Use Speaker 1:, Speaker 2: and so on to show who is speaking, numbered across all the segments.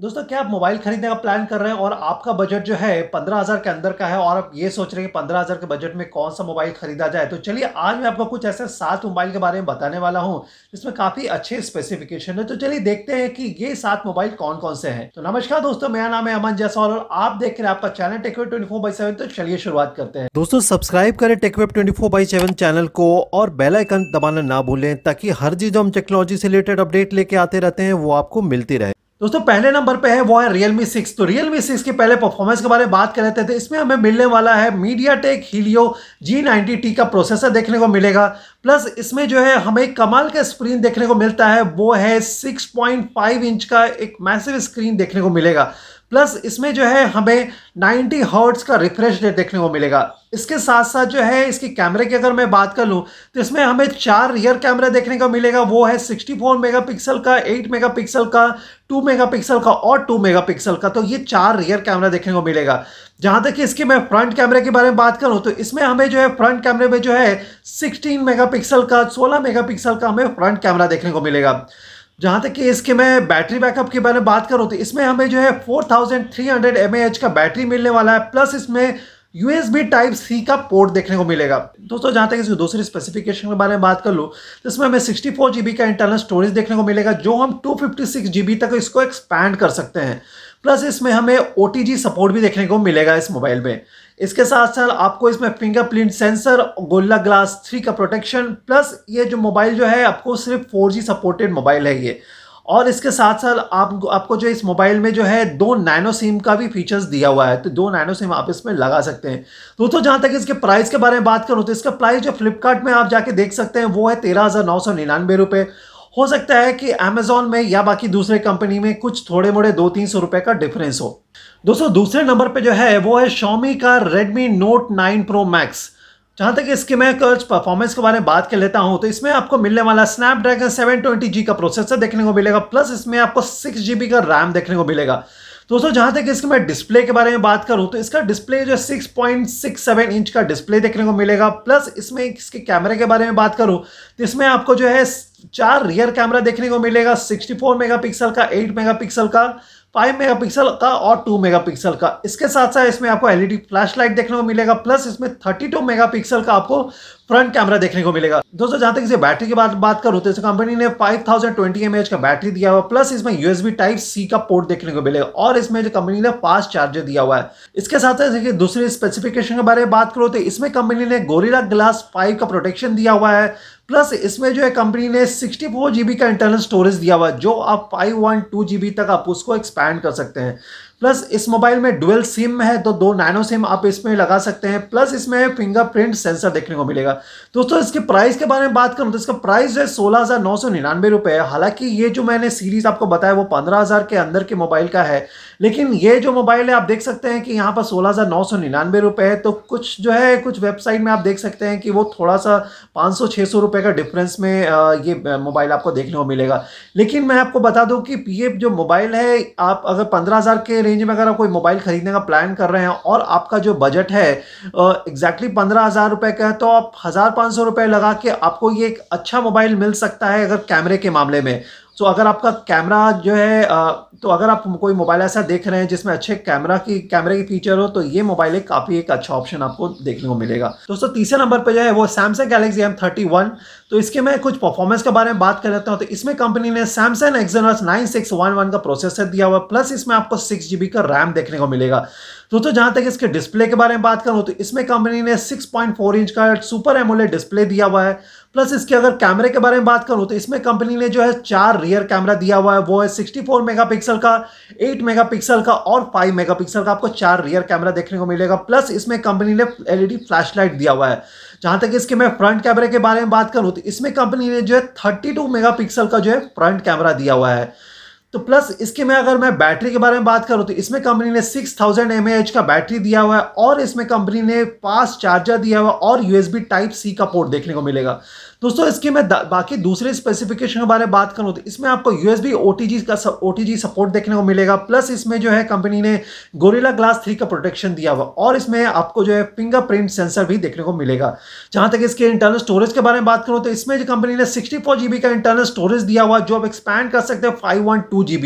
Speaker 1: दोस्तों, क्या आप मोबाइल खरीदने का प्लान कर रहे हैं और आपका बजट जो है पंद्रह हज़ार के अंदर का है और आप ये सोच रहे हैं कि पंद्रह हज़ार के बजट में कौन सा मोबाइल खरीदा जाए? तो चलिए, आज मैं आपको कुछ ऐसे सात मोबाइल के बारे में बताने वाला हूँ, जिसमें काफ़ी अच्छे स्पेसिफिकेशन है। तो चलिए देखते हैं कि ये सात मोबाइल कौन कौन से हैं। तो नमस्कार दोस्तों, मेरा नाम है अमन जैसवाल और आप देख रहे हैं आपका channel Techway twenty four by seven. तो चलिए शुरुआत करते हैं। दोस्तों, सब्सक्राइब करें Techweb twenty four by seven channel को और बेलाइकन दबाना ना भूलें, ताकि हर चीज़ हम टेक्नोलॉजी से रिलेटेड अपडेट लेके आते रहते हैं, वो आपको मिलती रहे। दोस्तों, पहले नंबर पे है वो है Realme 6 तो Realme 6 के पहले परफॉर्मेंस के बारे में बात कर रहे थे इसमें हमें मिलने वाला है media take MediaTek Helio G90T का प्रोसेसर देखने को मिलेगा। प्लस इसमें जो है हमें कमाल का स्क्रीन देखने को मिलता है, वो है 6.5 इंच का एक मैसिव स्क्रीन देखने को मिलेगा। प्लस इसमें जो है हमें 90 हर्ट्स का रिफ्रेश रेट देखने को मिलेगा। इसके साथ साथ जो है, इसकी कैमरे की अगर मैं बात कर लूँ तो इसमें हमें चार रियर कैमरा देखने को मिलेगा। वो है 64 मेगापिक्सल का 8 मेगापिक्सल का 2 मेगापिक्सल का और 2 मेगापिक्सल का। तो ये चार रियर कैमरा देखने को मिलेगा। जहाँ तक कि इसके मैं फ्रंट कैमरे के बारे में बात करूँ तो इसमें हमें जो है फ्रंट कैमरे में जो है सिक्सटीन मेगा का, सोलह मेगा का हमें फ्रंट कैमरा देखने को मिलेगा। जहाँ तक कि इसके मैं बैटरी बैकअप के बारे में बात करूँ तो इसमें हमें जो है 4300 एमएएच का बैटरी मिलने वाला है, प्लस इसमें यूएसबी टाइप सी का पोर्ट देखने को मिलेगा। दोस्तों, जहाँ तक इसकी दूसरी स्पेसिफिकेशन के बारे में बात कर लूँ तो इसमें हमें सिक्सटी फोर जीबी का इंटरनल स्टोरेज देखने को मिलेगा, जो हम टू फिफ्टी सिक्स जीबी तक इसको एक्सपैंड कर सकते हैं। प्लस इसमें हमें ओटीजी सपोर्ट भी देखने को मिलेगा इस मोबाइल में। इसके साथ साथ आपको इसमें fingerprint sensor Gorilla glass three का प्रोटेक्शन प्लस ये जो मोबाइल जो है, आपको सिर्फ़ फोर सपोर्टेड मोबाइल है ये। और इसके साथ साथ आप, आपको जो इस मोबाइल में जो है दो नैनो सिम का भी फीचर्स दिया हुआ है तो दो नैनो सिम आप इसमें लगा सकते हैं। दोस्तों, जहाँ तक इसके प्राइस के बारे में बात करूँ तो इसका प्राइस जो फ्लिपकार्ट में आप जाके देख सकते हैं, वो है तेरह हज़ार नौ सौ निन्यानवे रुपये हो सकता है कि अमेजोन में या बाकी दूसरे कंपनी में कुछ थोड़े मोड़े दो तीन सौ रुपए का डिफरेंस हो। दोस्तों, दूसरे नंबर पे जो है, वो है शॉमी का रेडमी नोट 9 प्रो मैक्स जहाँ तक इसके मैं कुछ परफॉर्मेंस के बारे में बात कर लेता हूँ तो इसमें आपको मिलने वाला स्नैपड्रैगन 720G का प्रोसेसर देखने को मिलेगा प्लस इसमें आपको सिक्स जी का रैम देखने को मिलेगा। दोस्तों, जहाँ तक इसके मैं डिस्प्ले के बारे में बात करूँ तो इसका डिस्प्ले जो six point six seven inch का डिस्प्ले देखने को मिलेगा प्लस इसमें इसके कैमरे के बारे में बात करूँ तो इसमें आपको जो है, चार रियर कैमरा देखने को मिलेगा 64 मेगापिक्सल का 8 मेगापिक्सल का फाइव मेगापिक्सल का और टू मेगापिक्सल का। इसके साथ साथ इसमें आपको एलईडी फ्लैशलाइट देखने को मिलेगा, प्लस इसमें 32 मेगापिक्सल का आपको फ्रंट कैमरा देखने को मिलेगा। दोस्तों, जहाँ तक इसे बैटरी की बात बात करूँ तो इस कंपनी ने 5020 थाउज़ेंड का बैटरी दिया हुआ, प्लस इसमें यूएसबी टाइप सी का पोर्ट देखने को मिलेगा, और इसमें जो कंपनी ने फास्ट चार्जर दिया हुआ है। इसके साथ साथ दूसरी स्पेसिफिकेशन के बारे में बात करो तो इसमें कंपनी ने गोरिला ग्लास फाइव का प्रोटेक्शन दिया हुआ है प्लस इसमें जो है कंपनी ने सिक्सटी फोर जीबी का इंटरनल स्टोरेज दिया हुआ जो आप फाइव वन टू जीबी तक आप उसको एक्सपैंड कर सकते हैं। प्लस इस मोबाइल में डुअल सिम है तो दो नैनो सिम आप इसमें लगा सकते हैं, प्लस इसमें फिंगरप्रिंट सेंसर देखने को मिलेगा। दोस्तों, इसके प्राइस के बारे में बात करूँ तो इसका प्राइस जो है सोलह हज़ार नौ सौ निन्यानवे रुपये है। हालाँकि ये जो मैंने सीरीज़ आपको बताया, वो पंद्रह हज़ार के अंदर के मोबाइल का है, लेकिन ये जो मोबाइल है, आप देख सकते हैं कि यहाँ पर सोलह हज़ार नौ सौ निन्यानवे रुपये है तो कुछ जो है, कुछ वेबसाइट में आप देख सकते हैं कि वो थोड़ा सा पाँच सौ छः सौ रुपये का डिफरेंस में ये मोबाइल आपको देखने को मिलेगा। लेकिन मैं आपको बता दूँ कि ये जो मोबाइल है, आप अगर पंद्रह हज़ार के रेंज में अगर आप कोई मोबाइल खरीदने का प्लान कर रहे हैं और आपका जो बजट है एग्जैक्टली पंद्रह हज़ार रुपये का है तो आप हज़ार पाँच सौ रुपये लगा के आपको ये एक अच्छा मोबाइल मिल सकता है अगर कैमरे के मामले में। तो अगर आपका कैमरा जो है तो अगर आप कोई मोबाइल ऐसा देख रहे हैं जिसमें अच्छे कैमरा की, कैमरे की फीचर हो तो ये मोबाइल एक काफ़ी एक अच्छा ऑप्शन आपको देखने को मिलेगा। दोस्तों, तीसरे नंबर पर जो है वो Samsung Galaxy M thirty one तो इसके मैं कुछ परफॉर्मेंस के बारे में बात कर लेता हूँ। तो इसमें कंपनी ने Samsung Exynos nine six one one का प्रोसेसर दिया हुआ प्लस इसमें आपको सिक्स जीबी का रैम देखने को मिलेगा। दोस्तों जहाँ तक इसके डिस्प्ले के बारे में बात करूँ तो इसमें कंपनी ने 6.4 इंच का सुपर एमोलेड डिस्प्ले दिया हुआ है। प्लस इसके अगर कैमरे के बारे में बात करूँ तो इसमें कंपनी ने जो है चार रियर कैमरा दिया हुआ है। वो है 64 मेगापिक्सल का 8 मेगापिक्सल का और 5 मेगापिक्सल का आपको चार रियर कैमरा देखने को मिलेगा। प्लस इसमें कंपनी ने एलईडी फ्लैशलाइट दिया हुआ है। जहाँ तक इसके मैं फ्रंट कैमरे के बारे में बात करूँ तो इसमें कंपनी ने जो है थर्टी मेगापिक्सल का जो है फ्रंट कैमरा दिया हुआ है। तो प्लस इसके में अगर मैं बैटरी के बारे में बात करूँ तो इसमें कंपनी ने 6000 थाउज़ेंड का बैटरी दिया हुआ है और इसमें कंपनी ने फास्ट चार्जर दिया हुआ है और यूएसबी टाइप सी का पोर्ट देखने को मिलेगा। दोस्तों, इसके मैं बाकी दूसरे स्पेसिफिकेशन के बारे में बात करूँ तो इसमें आपको यूएसबी ओटीजी का ओटीजी सपोर्ट देखने को मिलेगा। प्लस इसमें जो है कंपनी ने गोरिल्ला ग्लास थ्री का प्रोटेक्शन दिया हुआ। और इसमें आपको जो है फिंगरप्रिंट सेंसर भी देखने को मिलेगा। जहाँ तक इसके इंटरनल स्टोरेज के बारे में बात करूँ तो इसमें जो कंपनी ने सिक्सटी का इंटरनल स्टोरेज दिया हुआ, जो आप एक्सपैंड कर सकते हैं फाइव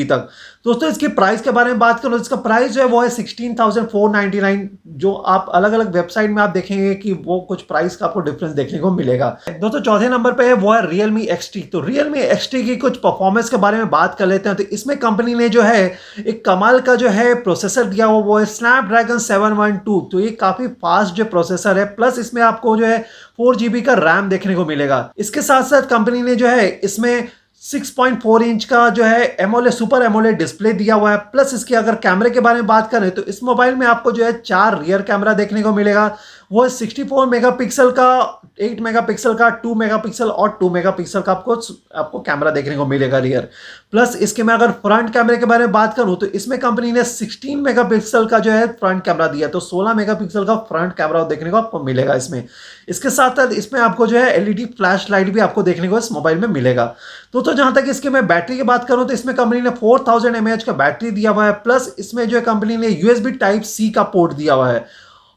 Speaker 1: तक। दोस्तों, इसकी प्राइस के बारे में बात करो इसका प्राइस जो है वो है sixteen thousand four ninety nine जो आप अलग अलग वेबसाइट में आप देखेंगे कि वो कुछ प्राइस का आपको डिफरेंस देखने को मिलेगा। दोस्तों, चौथे नंबर पे है, वो है रियलमी एक्सटी तो रियलमी एक्सटी की कुछ परफॉर्मेंस के बारे में बात कर लेते हैं तो इसमें कंपनी ने जो है, एक कमाल का जो है प्रोसेसर दिया हुआ, वो है स्नैपड्रैगन सेवन वन टू तो ये काफ़ी फास्ट जो प्रोसेसर है प्लस इसमें आपको जो है फोर का रैम देखने को मिलेगा। इसके साथ साथ कंपनी ने जो है, इसमें 6.4 इंच का जो है एमोले सुपर एमोले डिस्प्ले दिया हुआ है। प्लस इसके अगर कैमरे के बारे में बात करें तो इस मोबाइल में आपको जो है चार रियर कैमरा देखने को मिलेगा। वो है 64 मेगापिक्सल का 8 मेगापिक्सल का 2 मेगापिक्सल और 2 मेगापिक्सल का आपको आपको कैमरा देखने को मिलेगा रियर प्लस इसके मैं अगर फ्रंट कैमरे के बारे में बात करूँ तो इसमें कंपनी ने 16 मेगापिक्सल का जो है फ्रंट कैमरा दिया तो 16 मेगापिक्सल का फ्रंट कैमरा देखने को आपको मिलेगा इसमें. इसके साथ साथ इसमें आपको जो है एलईडी फ्लैश लाइट भी आपको देखने को इस मोबाइल में मिलेगा. तो तो जहाँ तक इसके मैं बैटरी की बात करूँ तो इसमें कंपनी ने फोर थाउज़ेंड का बैटरी दिया हुआ है प्लस इसमें जो है कंपनी ने यूएसबी टाइप सी का पोर्ट दिया हुआ है.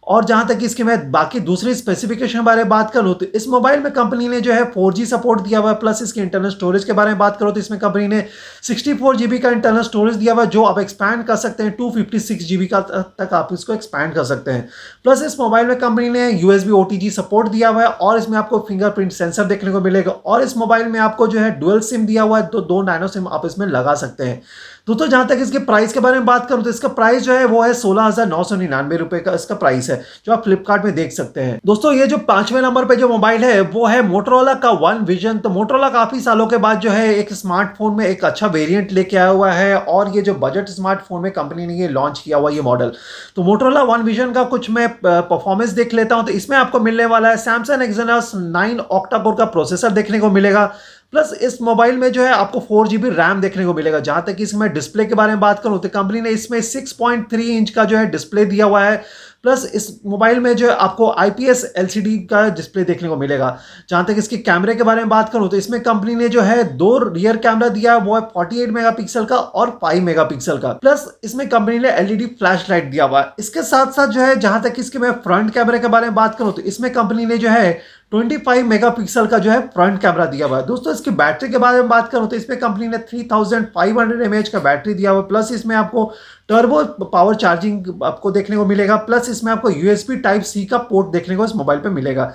Speaker 1: और जहाँ तक इसके मैं बाकी दूसरी स्पेसिफिकेशन बारे में बात करूँ तो इस मोबाइल में कंपनी ने जो है 4G सपोर्ट दिया हुआ है प्लस इसके इंटरनल स्टोरेज के बारे में बात करो तो इसमें कंपनी ने 64 जीबी का इंटरनल स्टोरेज दिया हुआ है, जो आप एक्सपैंड कर सकते हैं 256 जीबी का तक आप इसको एक्सपैंड कर सकते हैं। प्लस इस मोबाइल में कंपनी ने यूएसबी ओटीजी सपोर्ट दिया हुआ है, और इसमें आपको फिंगरप्रिंट सेंसर देखने को मिलेगा, और इस मोबाइल में आपको जो है डुअल सिम दिया हुआ है तो दो नाइनो सिम आप इसमें लगा सकते हैं। दोस्तों जहाँ तक इसके प्राइस के बारे में बात करूँ तो इसका प्राइस जो है, वो है सोलह हज़ार नौ सौ निन्यानवे रुपए का इसका प्राइस है, जो आप फ्लिपकार्ट में देख सकते हैं। दोस्तों, ये जो पाँचवें नंबर पे जो मोबाइल है, वो है मोटरोला का वन विजन तो मोटरोला काफ़ी सालों के बाद जो है, एक स्मार्टफ़ोन में एक अच्छा वेरियंट लेके आया हुआ है, और ये जो बजट स्मार्टफ़ोन में कंपनी ने ये लॉन्च किया हुआ ये मॉडल तो मोटरोला वन विजन का कुछ मैं परफॉर्मेंस देख लेता हूँ तो इसमें आपको मिलने वाला है सैमसंग एक्सनस नाइन ऑक्टाकोर का प्रोसेसर देखने को मिलेगा। प्लस इस मोबाइल में जो है आपको फोर जी रैम देखने को मिलेगा। जहाँ तक इसमें डिस्प्ले के बारे में बात करूँ तो कंपनी ने इसमें 6.3 इंच का जो है डिस्प्ले दिया हुआ है। प्लस इस मोबाइल में जो है आपको आईपीएस एलसीडी का डिस्प्ले देखने को मिलेगा। जहाँ तक इसके कैमरे के बारे में बात करूँ तो इसमें कंपनी ने जो है दो रियर कैमरा दिया है वो है 48 मेगापिक्सल का और 5 मेगापिक्सल का। प्लस इसमें कंपनी ने एलईडी फ्लैश लाइट दिया हुआ है। इसके साथ साथ जो है, जहाँ तक इसके मैं फ्रंट कैमरे के बारे में बात करूँ तो इसमें कंपनी ने जो है 25 मेगापिक्सल का जो है फ्रंट कैमरा दिया हुआ है। दोस्तों, इसकी बैटरी के बारे में बात करूँ तो इसमें कंपनी ने 3500 एमएच का बैटरी दिया हुआ है। प्लस इसमें आपको टर्बो पावर चार्जिंग आपको देखने को मिलेगा, प्लस इसमें आपको यूएसबी टाइप सी का पोर्ट देखने को इस मोबाइल पे मिलेगा।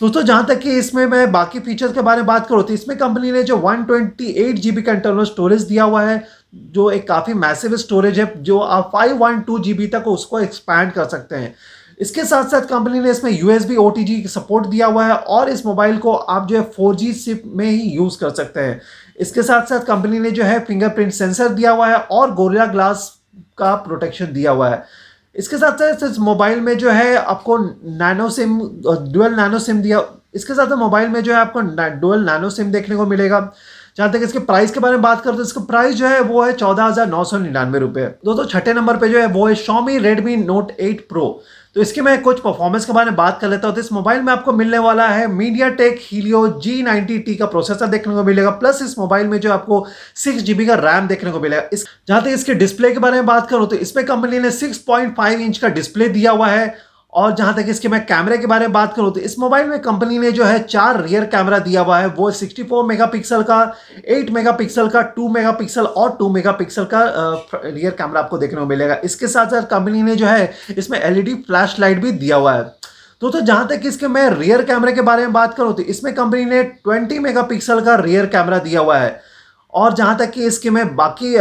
Speaker 1: दोस्तों, जहाँ तक कि इसमें मैं बाकी फीचर्स के बारे में बात करूँ तो इसमें कंपनी ने जो वन ट्वेंटी का इंटरनल स्टोरेज दिया हुआ है, जो एक काफ़ी मैसिव स्टोरेज है, जो आप फाइव वन टू जी तक उसको एक्सपैंड कर सकते हैं। इसके साथ साथ कंपनी ने इसमें यू यूएसबी ओटीजी सपोर्ट दिया हुआ है, और इस मोबाइल को आप जो है फोर जी सिप में ही यूज़ कर सकते हैं। इसके साथ साथ कंपनी ने जो है फिंगरप्रिंट सेंसर दिया हुआ है, और गोरिया ग्लास का प्रोटेक्शन दिया हुआ है। इसके साथ साथ इस मोबाइल में जो है आपको nano SIM dual nano SIM दिया, इसके साथ मोबाइल में जो है आपको डुअल नैनो सिम देखने को मिलेगा। जहाँ तक इसके प्राइस के बारे में बात करते हैं इसका प्राइस जो है वो है चौदह हज़ार नौ सौ निन्यानवे रुपये दोस्तों, छठे नंबर पे जो है वो है Xiaomi Redmi Note eight Pro तो इसके मैं कुछ परफॉर्मेंस के बारे में बात कर लेता हूँ। तो इस मोबाइल में आपको मिलने वाला है MediaTek Helio G ninety T का प्रोसेसर देखने को मिलेगा प्लस इस मोबाइल में जो आपको सिक्स जीबी का रैम देखने को मिलेगा। इस, जहाँ तक इसके डिस्प्ले के बारे में बात करूँ तो इसमें कंपनी ने सिक्स पॉइंट फाइव इंच का डिस्प्ले दिया हुआ है। और जहाँ तक इसके मैं कैमरे के बारे में बात करूँ तो इस मोबाइल में कंपनी ने जो है चार रियर कैमरा दिया हुआ है। वो 64 मेगापिक्सल का 8 मेगापिक्सल का 2 मेगापिक्सल और 2 मेगापिक्सल का रियर कैमरा आपको देखने को मिलेगा। इसके साथ साथ कंपनी ने जो है इसमें एलईडी फ्लैश लाइट भी दिया हुआ है। तो तो जहाँ तक इसके मैं रियर कैमरे के बारे में बात करूँ तो इसमें कंपनी ने 20 मेगापिक्सल का रियर कैमरा दिया हुआ है। और जहाँ तक कि इसके मैं बाकी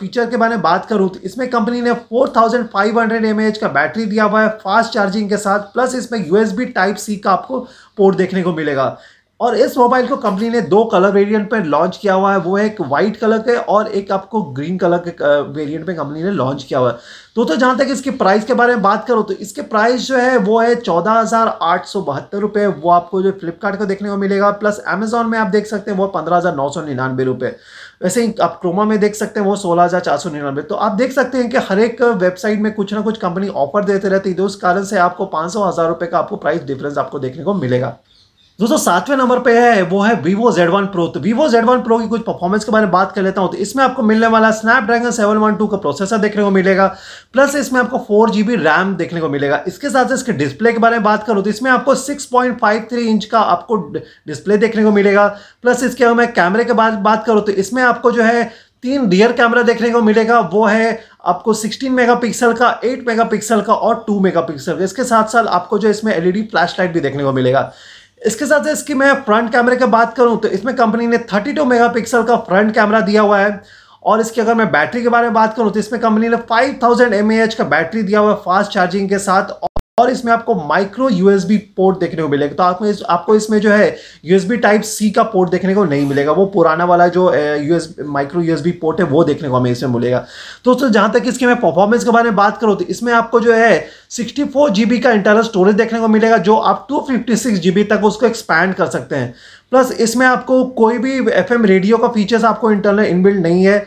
Speaker 1: फीचर के बारे में बात करूँ तो इसमें कंपनी ने 4500 थाउज़ेंड का बैटरी दिया हुआ है फास्ट चार्जिंग के साथ प्लस इसमें यूएसबी टाइप सी का आपको पोर्ट देखने को मिलेगा। और इस मोबाइल को कंपनी ने दो कलर वेरिएंट पे लॉन्च किया हुआ है, वो है एक वाइट कलर के और एक आपको ग्रीन कलर के वेरिएंट पे कंपनी ने लॉन्च किया हुआ है। तो तो जहाँ तक इसके प्राइस के बारे में बात करो तो इसके प्राइस जो है, वो है चौदह हज़ार आठ सौ बहत्तर रुपये वो आपको जो फ्लिपकार्ट को देखने को मिलेगा प्लस अमेजोन में आप देख सकते हैं, वो पंद्रह हज़ार नौ सौ निन्यानवे रुपये वैसे ही आप क्रोमा में देख सकते हैं, वो सोलह हज़ार चार सौ निन्यानवे। तो आप देख सकते हैं कि हर एक वेबसाइट में कुछ ना कुछ कंपनी ऑफ़र देते रहती है तो उस कारण से आपको पाँच सौ हज़ार रुपये का आपको प्राइस डिफरेंस आपको देखने को मिलेगा। दोस्तों सातवें नंबर पे है, वो है Vivo Z1 Pro तो Vivo Z1 Pro की कुछ परफॉर्मेंस के बारे में बात कर लेता हूँ तो इसमें आपको मिलने वाला स्नैपड्रैगन 712 का प्रोसेसर देखने को मिलेगा प्लस इसमें आपको फोर जी रैम देखने को मिलेगा। इसके साथ इसके डिस्प्ले के बारे में बात करूँ तो इसमें आपको 6.53 इंच का आपको डिस्प्ले देखने को मिलेगा प्लस इसके अगर मैं कैमरे के बाद बात करूँ तो इसमें आपको जो है तीन रियर कैमरा देखने को मिलेगा, वो है आपको 16 मेगापिक्सल का 8 मेगापिक्सल का और 2 मेगापिक्सल इसके साथ साथ आपको जो इसमें एलईडी फ्लैशलाइट भी देखने को मिलेगा। इसके साथ इसकी मैं फ्रंट कैमरे की बात करूँ तो इसमें कंपनी ने 32 मेगापिक्सल का फ्रंट कैमरा दिया हुआ है। और इसकी अगर मैं बैटरी के बारे में बात करूँ तो इसमें कंपनी ने 5000 थाउज़ेंड का बैटरी दिया हुआ है फास्ट चार्जिंग के साथ। और इसमें आपको माइक्रो यूएसबी पोर्ट देखने को मिलेगा। तो आपको इस, आपको इसमें जो है यूएसबी टाइप सी का पोर्ट देखने को नहीं मिलेगा। वो पुराना वाला जो यूएस माइक्रो यूएसबी पोर्ट है वो देखने को हमें इसमें मिलेगा। तो, तो जहाँ तक इसके मैं परफॉर्मेंस के बारे में बात करूँ तो इसमें आपको जो है सिक्सटी फोर का इंटरनल स्टोरेज देखने को मिलेगा जो आप टू फिफ्टी तक उसको एक्सपैंड कर सकते हैं। प्लस इसमें आपको कोई भी एफएम रेडियो का फीचर्स आपको इंटरनल इनबिल्ड नहीं है।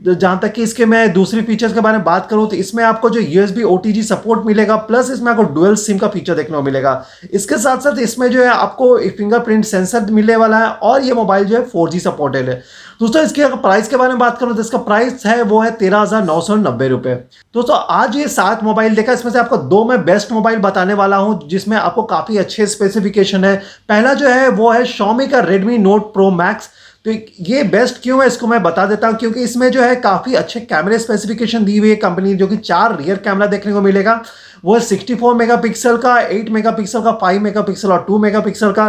Speaker 1: जहाँ तक कि इसके मैं दूसरी फीचर्स के बारे में बात करूँ तो इसमें आपको जो यू एस बी सपोर्ट मिलेगा प्लस इसमें आपको डुअल सिम का फीचर देखने को मिलेगा। इसके साथ साथ इसमें जो है आपको फिंगरप्रिंट सेंसर मिलने वाला है और ये मोबाइल जो है फोर जी सपोर्टेड है। दोस्तों, इसके अगर प्राइस के बारे में बात करूँ तो इसका प्राइस है, वो है तेरह हज़ार नौ सौ नब्बे दोस्तों, आज ये सात मोबाइल देखा, इसमें से आपको दो मैं बेस्ट मोबाइल बताने वाला हूँ, जिसमें आपको काफ़ी अच्छे स्पेसिफिकेशन है। पहला जो है, वो है शॉमी का रेडमी नोट प्रो मैक्स तो ये बेस्ट क्यों है, इसको मैं बता देता हूँ, क्योंकि इसमें जो है काफ़ी अच्छे कैमरे स्पेसिफिकेशन दी हुई है कंपनी जो कि चार रियर कैमरा देखने को मिलेगा। वो है 64 मेगापिक्सल का 8 मेगापिक्सल का 5 मेगापिक्सल और 2 मेगापिक्सल का।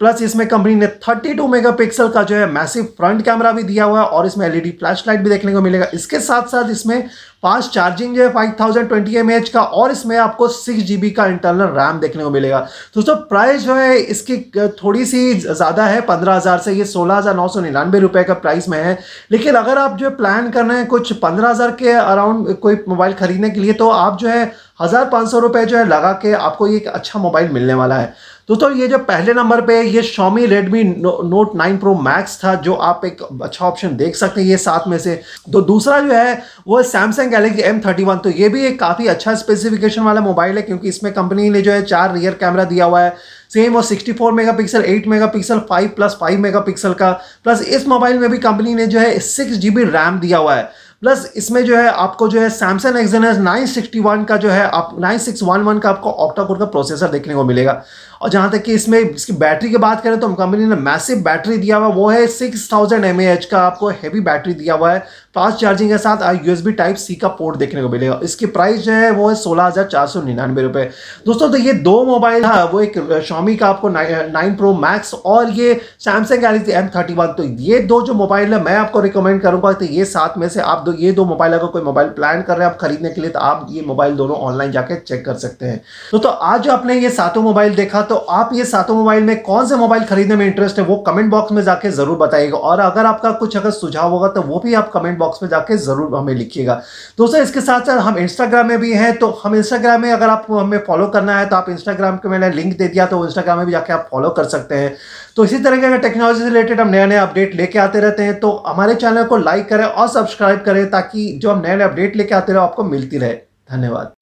Speaker 1: प्लस इसमें कंपनी ने 32 मेगापिक्सल का जो है मैसिव फ्रंट कैमरा भी दिया हुआ है, और इसमें एलईडी फ्लैशलाइट भी देखने को मिलेगा। इसके साथ साथ इसमें फास्ट चार्जिंग जो है five thousand twenty M H का, और इसमें आपको सिक्स जी का इंटरनल रैम देखने को मिलेगा। दोस्तों प्राइस जो है इसकी थोड़ी सी ज़्यादा है, पंद्रह हज़ार से, ये सोलह हज़ार नौ सौ निन्यानवे रुपये का प्राइस में है। लेकिन अगर आप जो प्लान कर रहे हैं कुछ पंद्रह हज़ार के अराउंड कोई मोबाइल खरीदने के लिए तो आप जो है हज़ार पाँच सौ रुपये जो है लगा के आपको ये एक अच्छा मोबाइल मिलने वाला है। दोस्तों, ये जो पहले नंबर पे, ये Xiaomi Redmi Note 9 Pro Max था, जो आप एक अच्छा ऑप्शन देख सकते हैं ये साथ में से। तो दूसरा जो है, वो है Samsung Galaxy M31 तो ये भी एक काफ़ी अच्छा स्पेसिफिकेशन वाला मोबाइल है, क्योंकि इसमें कंपनी ने जो है चार रियर कैमरा दिया हुआ है। सेम वो 64 मेगापिक्सल 8 मेगापिक्सल 5 प्लस 5 मेगापिक्सल का। प्लस इस मोबाइल में भी कंपनी ने जो है सिक्स जी रैम दिया हुआ है। प्लस इसमें जो है आपको जो है सैमसंग एक्सएनएस 961 का जो है आप 9611 का आपको ऑक्टा कोर का प्रोसेसर देखने को मिलेगा। और जहाँ तक कि इसमें इसकी बैटरी की बात करें तो कंपनी ने मैसिव बैटरी दिया हुआ, वो है सिक्स थाउज़ेंड एम का, आपको हैवी बैटरी दिया हुआ है। फास्ट चार्जिंग के साथ यूएसबी टाइप सी का पोर्ट देखने को मिलेगा। इसकी प्राइस जो है, वो है सोलह हज़ार चार सौ निन्यानवे रुपये दोस्तों तो ये दो मोबाइल था वो एक शॉमी का आपको नाइन प्रो मैक्स और ये Samsung Galaxy M thirty one तो ये दो जो मोबाइल है, मैं आपको रिकमेंड करूँगा तो ये साथ में से आप दो, ये दो मोबाइल अगर कोई मोबाइल प्लान कर रहे हैं आप खरीदने के लिए तो आप ये मोबाइल दोनों ऑनलाइन जाके चेक कर सकते हैं। दोस्तों, आज जो आपने ये सातों मोबाइल देखा तो आप ये सातों मोबाइल में कौन से मोबाइल खरीदने में इंटरेस्ट है, वो कमेंट बॉक्स में जाके ज़रूर बताइएगा। और अगर आपका कुछ अगर सुझाव होगा तो वो भी आप कमेंट बॉक्स में जाके ज़रूर हमें लिखिएगा। दोस्तों, इसके साथ साथ हम इंस्टाग्राम में भी हैं तो हम इंस्टाग्राम में अगर आपको हमें फॉलो करना है तो आप इंस्टाग्राम के मैंने लिंक दे दिया तो इंस्टाग्राम में भी जाके आप फॉलो कर सकते हैं। तो इसी तरह के टेक्नोलॉजी से रिलेटेड हम नए नए अपडेट लेके आते रहते हैं तो हमारे चैनल को लाइक करें और सब्सक्राइब करें, ताकि जो हम नए नए अपडेट लेके आते रहे, आपको मिलती रहे। धन्यवाद।